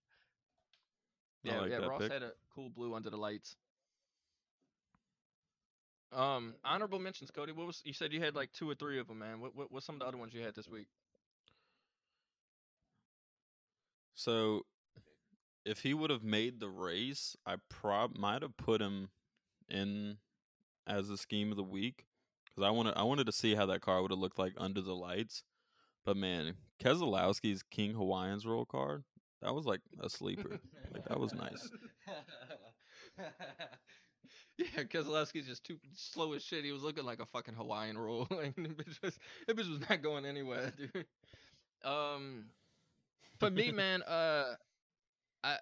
Speaker 1: Yeah,
Speaker 2: like
Speaker 1: yeah. Ross
Speaker 2: pick.
Speaker 1: had a cool blue under the lights. Um, honorable mentions, Cody. What was you said you had like two or three of them, man? What what what's some of the other ones you had this week?
Speaker 2: So, if he would have made the race, I prob might have put him in as a scheme of the week because I wanted I wanted to see how that car would have looked like under the lights. But man, Keselowski's King Hawaiians roll car that was like a sleeper. Like, that was nice.
Speaker 1: Yeah, Keselowski's just too slow as shit. He was looking like a fucking Hawaiian roll. like, was, the bitch was not going anywhere, dude. Um, for me, man, uh, I,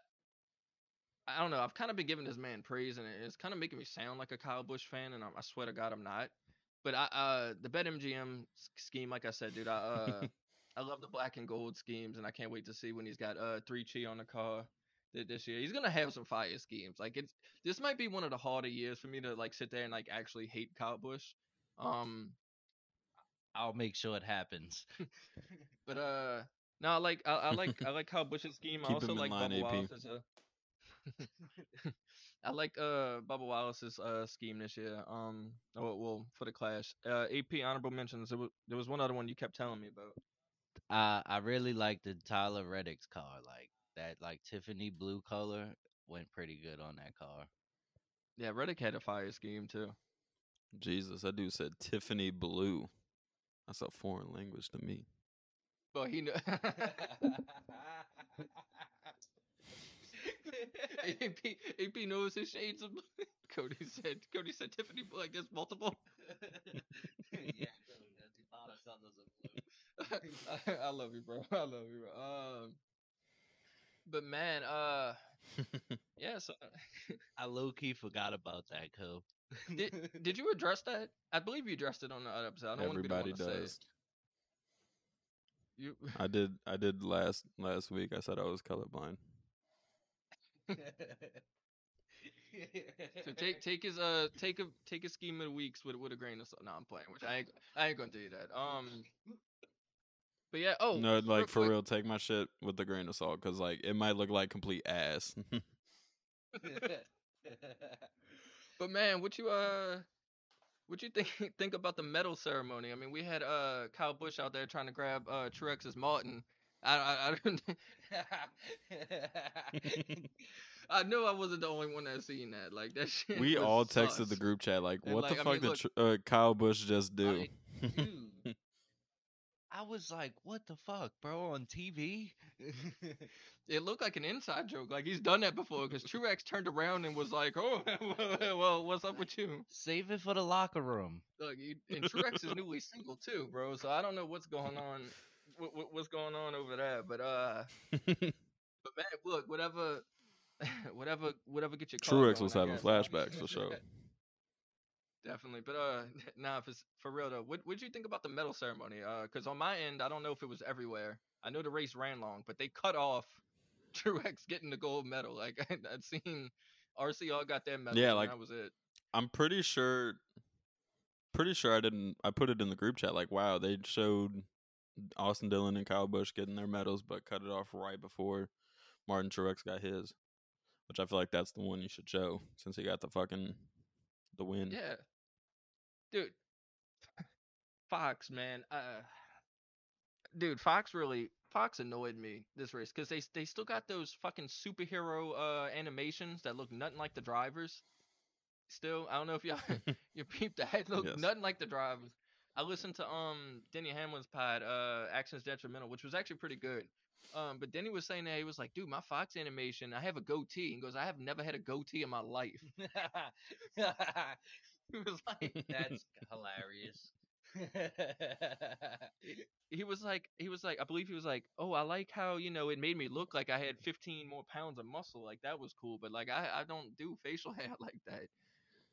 Speaker 1: I don't know. I've kind of been giving this man praise, and it's kind of making me sound like a Kyle Busch fan, and I, I swear to God, I'm not. But I, uh, the BetMGM scheme, like I said, dude, I, uh, I love the black and gold schemes, and I can't wait to see when he's got uh 3CHI on the car this year. He's gonna have some fire schemes. Like it's this might be one of the harder years for me to like sit there and like actually hate Kyle Busch. Um,
Speaker 3: I'll make sure it happens.
Speaker 1: but uh, no, I like I, I like I like Kyle Busch's scheme. I also like
Speaker 2: line,
Speaker 1: Bubba
Speaker 2: AP.
Speaker 1: Wallace's. Uh, I like uh Bubba Wallace's uh scheme this year. Um, oh, well for the Clash. Uh, AP honorable mentions. There was there was one other one you kept telling me about.
Speaker 3: I I really like the Tyler Reddick's car. Like that, like Tiffany blue color went pretty good on that car.
Speaker 1: Yeah, Reddick had a fire scheme too.
Speaker 2: Jesus, that dude said Tiffany blue. That's a foreign language to me.
Speaker 1: But he knew. AP, AP knows his shades of blue. Cody said. Cody said Tiffany blue, like there's multiple.
Speaker 3: yeah, a lot of colors of blue.
Speaker 1: I, I love you, bro. I love you, bro. Um, but man, uh, yeah. So,
Speaker 3: I low key forgot about that, Co.
Speaker 1: did did you address that? I believe you addressed it on the other episode. I don't want to be the
Speaker 2: Everybody
Speaker 1: one to say
Speaker 2: does.
Speaker 1: it. You.
Speaker 2: I did. I did last last week. I said I was colorblind.
Speaker 1: So take take his uh take a take a scheme of weeks with with a grain of salt. No, I'm playing. Which I ain't I ain't gonna do that. Um. But yeah. Oh.
Speaker 2: no, like for
Speaker 1: quick,
Speaker 2: real, take my shit with a grain of salt because like it might look like complete ass.
Speaker 1: But man, what you uh, what you think think about the medal ceremony? I mean, we had uh Kyle Busch out there trying to grab uh Truex's Martin. I I I, don't, I know I wasn't the only one that seen that. Like that shit.
Speaker 2: we all texted the group chat like,
Speaker 1: And,
Speaker 2: "What
Speaker 1: like,
Speaker 2: the
Speaker 1: I
Speaker 2: fuck
Speaker 1: mean,
Speaker 2: did
Speaker 1: look-
Speaker 2: Tr- uh, Kyle Busch just do?"
Speaker 3: Dude, I I was like, what the fuck, bro? On TV?
Speaker 1: It looked like an inside joke. Like he's done that before because Truex turned around and was like, "Oh, well, what's up with you?"
Speaker 3: Save it for the locker room.
Speaker 1: Look, he, and Truex is newly single too, bro. So I don't know what's going on, what, what, what's going on over there. But uh, but man, look, whatever, whatever, whatever. Get your
Speaker 2: Truex
Speaker 1: going,
Speaker 2: was having flashbacks for sure.
Speaker 1: Definitely, but uh, nah, for for real though, what what'd you think about the medal ceremony? Uh, cause on my end, I don't know if it was everywhere. I know the race ran long, but they cut off Truex getting the gold medal. Like I'd seen RCR got their medal.
Speaker 2: Yeah,
Speaker 1: and
Speaker 2: like-
Speaker 1: that was it.
Speaker 2: I'm pretty sure pretty sure I didn't I put it in the group chat like wow, they showed Austin Dillon and Kyle Busch getting their medals but cut it off right before Martin Truex got his. Which I feel like that's the one you should show since he got the fucking the win.
Speaker 1: Yeah, dude, Fox, man. Uh, dude, Fox really Fox annoyed me this race because they they still got those fucking superhero uh animations that look nothing like the drivers. Still, I don't know if y'all you peeped that look
Speaker 2: Yes.
Speaker 1: nothing like the drivers. I listened to um Denny Hamlin's pod, uh Actions Detrimental, which was actually pretty good. Um, but Denny was saying that he was like, dude, my Fox animation, I have a goatee. And goes, I have never had a goatee in my life. He was like,
Speaker 3: That's hilarious.
Speaker 1: he was like he was like I believe he was like, "Oh, I like how, you know, it made me look like I had 15 more pounds of muscle. Like that was cool, but like I I don't do facial hair like that."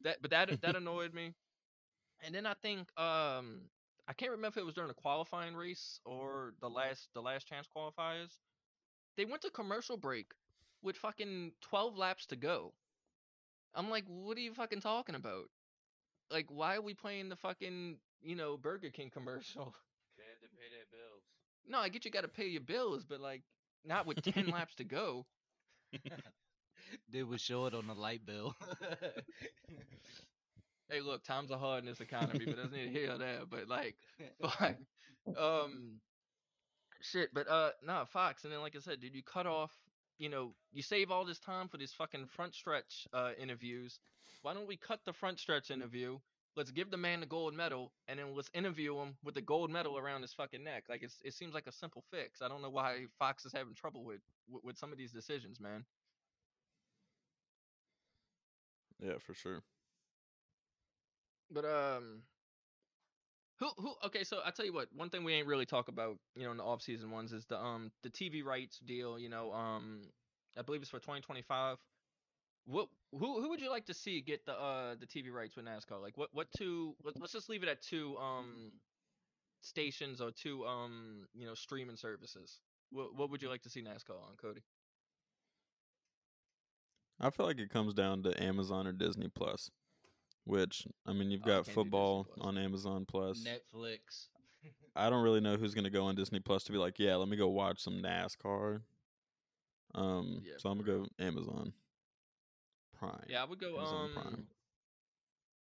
Speaker 1: That but that that annoyed me. And then I think um I can't remember if it was during the qualifying race mm-hmm. or the last the last chance qualifiers. They went to commercial break with fucking 12 laps to go. I'm like, "What are you fucking talking about?" Like why are we playing the fucking, you know, Burger King commercial?
Speaker 3: they had to pay their bills.
Speaker 1: No, I get you got to pay your bills, but like not with ten laps to go.
Speaker 3: They was short on the light bill.
Speaker 1: Hey, look, times are hard in this economy, but doesn't need here or there. But like, fuck, um, shit. But uh, nah, Fox. And then like I said, dude, you cut off. You know, you save all this time for these fucking front stretch uh interviews. Why don't we cut the front stretch interview? Let's give the man the gold medal, and then let's interview him with the gold medal around his fucking neck. Like it's it seems like a simple fix. I don't know why Fox is having trouble with with, with some of these decisions, man.
Speaker 2: Yeah, for sure.
Speaker 1: But um, who who? Okay, so I tell you what. One thing we ain't really talk about, you know, in the off season ones is the um the TV rights deal. You know, um, I believe it's for 2025. What who who would you like to see get the uh the TV rights with NASCAR? Like what what two? Let, let's just leave it at two um stations or two um you know streaming services. What what would you like to see NASCAR on, Cody?
Speaker 2: I feel like it comes down to Amazon or Disney Plus. Which I mean, you've
Speaker 1: Oh,
Speaker 2: got
Speaker 1: can't do Disney
Speaker 2: football on Amazon Plus.
Speaker 3: Netflix.
Speaker 2: I don't really know who's gonna go on Disney Plus to be like, yeah, let me go watch some NASCAR. Um,
Speaker 1: Yeah,
Speaker 2: so I'm gonna go Amazon Prime.
Speaker 1: Yeah, I would go
Speaker 2: Amazon
Speaker 1: um.
Speaker 2: Prime.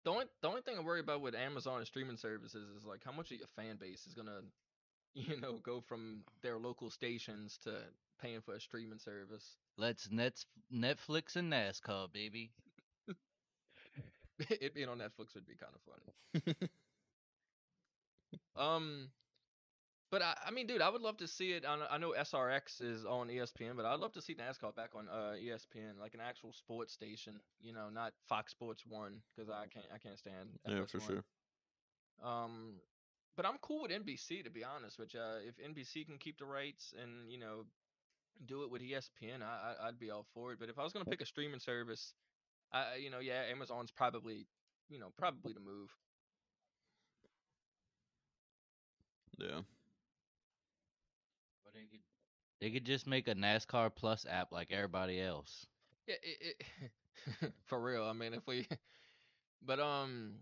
Speaker 1: The only the only thing I worry about with Amazon and streaming services is like how much of your fan base is gonna, you know, go from their local stations to paying for a streaming service.
Speaker 3: Let's net Netflix and NASCAR, baby.
Speaker 1: it being on Netflix would be kind of funny. Um, but I, I mean, dude, I would love to see it on. I know SRX is on ESPN, but I'd love to see NASCAR back on uh ESPN, like an actual sports station. You know, not Fox Sports One, because I can't I can't stand.
Speaker 2: yeah, for sure.
Speaker 1: Um, but I'm cool with NBC to be honest. Which uh, if NBC can keep the rights and you know do it with ESPN, I, I I'd be all for it. But if I was gonna pick a streaming service, I you know yeah, Amazon's probably you know probably the move.
Speaker 2: Yeah.
Speaker 3: Or they could they could just make a NASCAR Plus app like everybody else.
Speaker 1: Yeah, it, it for real. I mean, if we, but um,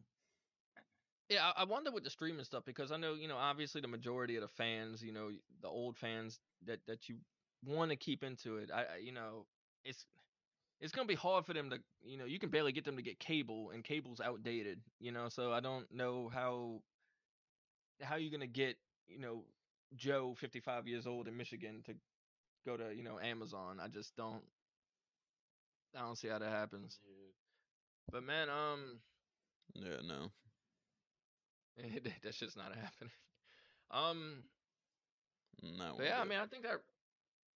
Speaker 1: yeah, I, I wonder with the streaming stuff because I know you know obviously the majority of the fans, you know, the old fans that that you want to keep into it. I, I you know, it's it's gonna be hard for them to you know you can barely get them to get cable and cable's outdated. You know, so I don't know how how you're gonna get you know Joe, 55 years old in Michigan, to go to you know Amazon. I just don't. I don't see how that happens. But man, um,
Speaker 2: Yeah, no.
Speaker 1: that's just not happening. Um, no, yeah, I mean, I think that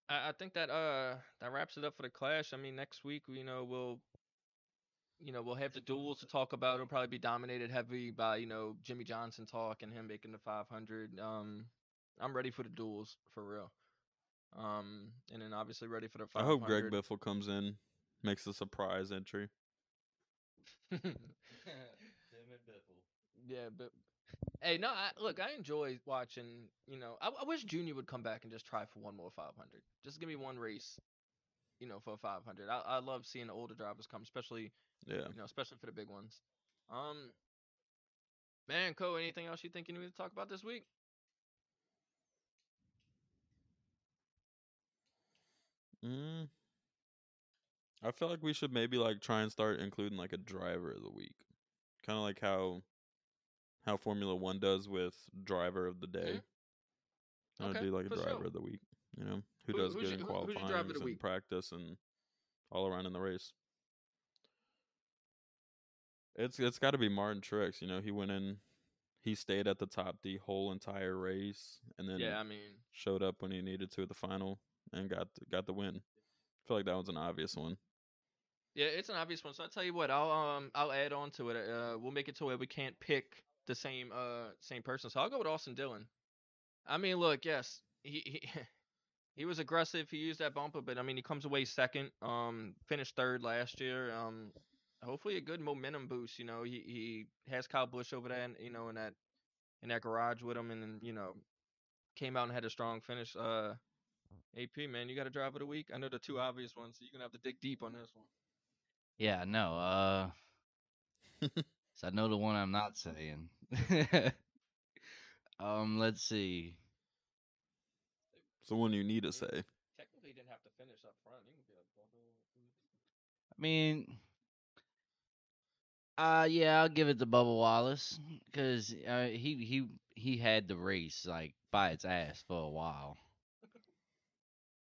Speaker 1: I, I think that uh that wraps it up for the clash. I mean, next week you know we'll you know we'll have the duels to talk about. It'll probably be dominated heavy by you know Jimmie Johnson talk and him making the 500. Um, I'm ready for the duels for real. Um, and then obviously ready for the
Speaker 2: I hope Greg Biffle comes in, makes a surprise entry.
Speaker 1: yeah, but hey, no, I, look, I enjoy watching. You know, I, I wish Junior would come back and just try for one more 500. Just give me one race. You know, for a 500. I, I love seeing the older drivers come, especially
Speaker 2: Yeah.
Speaker 1: you know, especially for the big ones. Um, man, Co, anything else you think you need to talk about this week?
Speaker 2: Mm. I feel like we should maybe like try and start including like a driver of the week, kind of like how how Formula One does with driver of the day. I
Speaker 1: Okay,
Speaker 2: do like a driver
Speaker 1: sure.
Speaker 2: of the week. You know, who,
Speaker 1: Who-
Speaker 2: does good in
Speaker 1: your- who- who's your driver
Speaker 2: qualifying
Speaker 1: of
Speaker 2: and practice and all around in the race. It's it's got to be Martin Truex. You know, he went in, he stayed at the top the whole entire race, and then
Speaker 1: Yeah, I mean,
Speaker 2: showed up when he needed to at the final and got got the win. I feel like that was an obvious one.
Speaker 1: yeah, it's an obvious one. So I tell you what, I'll um, I'll add on to it. Uh, we'll make it to where we can't pick the same uh same person. So I'll go with Austin Dillon. I mean, look, yes, he he, he was aggressive. He used that bumper, but I mean, he comes away second. Um, finished third last year. Um, hopefully a good momentum boost. You know, he he has Kyle Busch over there, and you know, in that in that garage with him, and then you know, came out and had a strong finish. Uh, AP man, you got a drive of the week. I know the two obvious ones, so you're gonna have to dig deep on this one.
Speaker 3: Yeah, no. Uh, so I know the one I'm not saying. um, let's see.
Speaker 2: Someone you need to say.
Speaker 1: Technically, didn't have to finish up front. You can be like, well, well,
Speaker 3: I mean, uh, yeah, I'll give it to Bubba Wallace because uh, he he he had the race like by its ass for a while.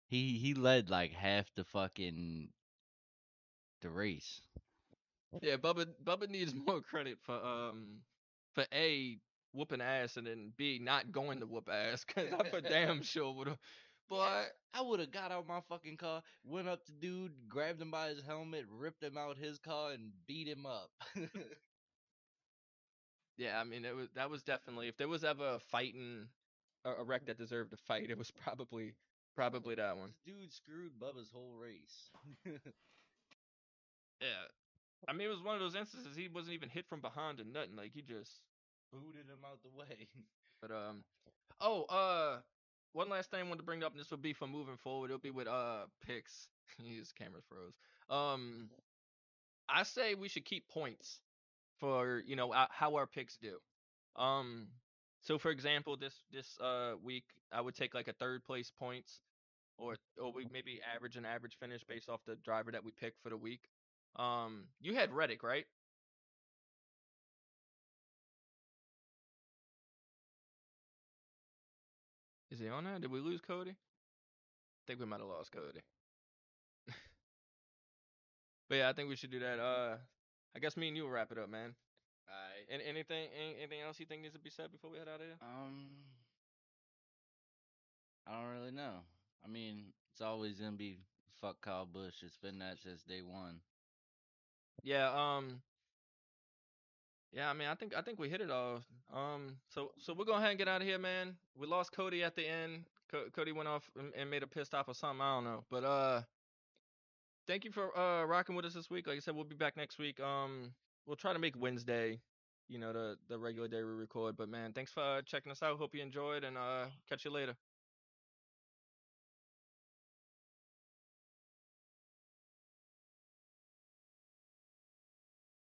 Speaker 3: He he led like half the fucking the race.
Speaker 1: Yeah, Bubba Bubba needs more credit for um for a whooping ass and then b not going to whoop ass because I for damn sure would have. Boy,
Speaker 3: I would have got out my fucking car, went up to dude, grabbed him by his helmet, ripped him out his car, and beat him up.
Speaker 1: yeah, I mean it was that was definitely if there was ever a fighting a, a wreck that deserved a fight, it was probably probably that one.
Speaker 3: This dude screwed Bubba's whole race.
Speaker 1: Yeah, I mean it was one of those instances he wasn't even hit from behind or nothing. Like he just
Speaker 3: Booted him out the way.
Speaker 1: But um, oh uh, one last thing I wanted to bring up, and this would be for moving forward. It'll be with uh picks. His camera froze. Um, I say we should keep points for you know how our picks do. Um, so for example, this this uh week I would take like a third place points, or or we maybe average an average finish based off the driver that we pick for the week. Um, you had Reddick, right? Is he on there? Did we lose Cody? I think we might have lost Cody. but yeah, I think we should do that. Uh, I guess me and you will wrap it up, man.
Speaker 3: Alright.
Speaker 1: And anything, anything else you think needs to be said before we head out of here?
Speaker 3: Um, I don't really know. I mean, it's always gonna be fuck Kyle Busch. It's been that since day one.
Speaker 1: Yeah. Um. Yeah, I mean, I think I think we hit it all. Um. So so we're gonna go ahead and get out of here, man. We lost Cody at the end. Co- Cody went off and, and made a pissed off or something. I don't know. But uh, thank you for uh rocking with us this week. Like I said, we'll be back next week. Um, we'll try to make Wednesday, you know, the the regular day we record. But man, thanks for uh, checking us out. Hope you enjoyed, and uh, catch you later.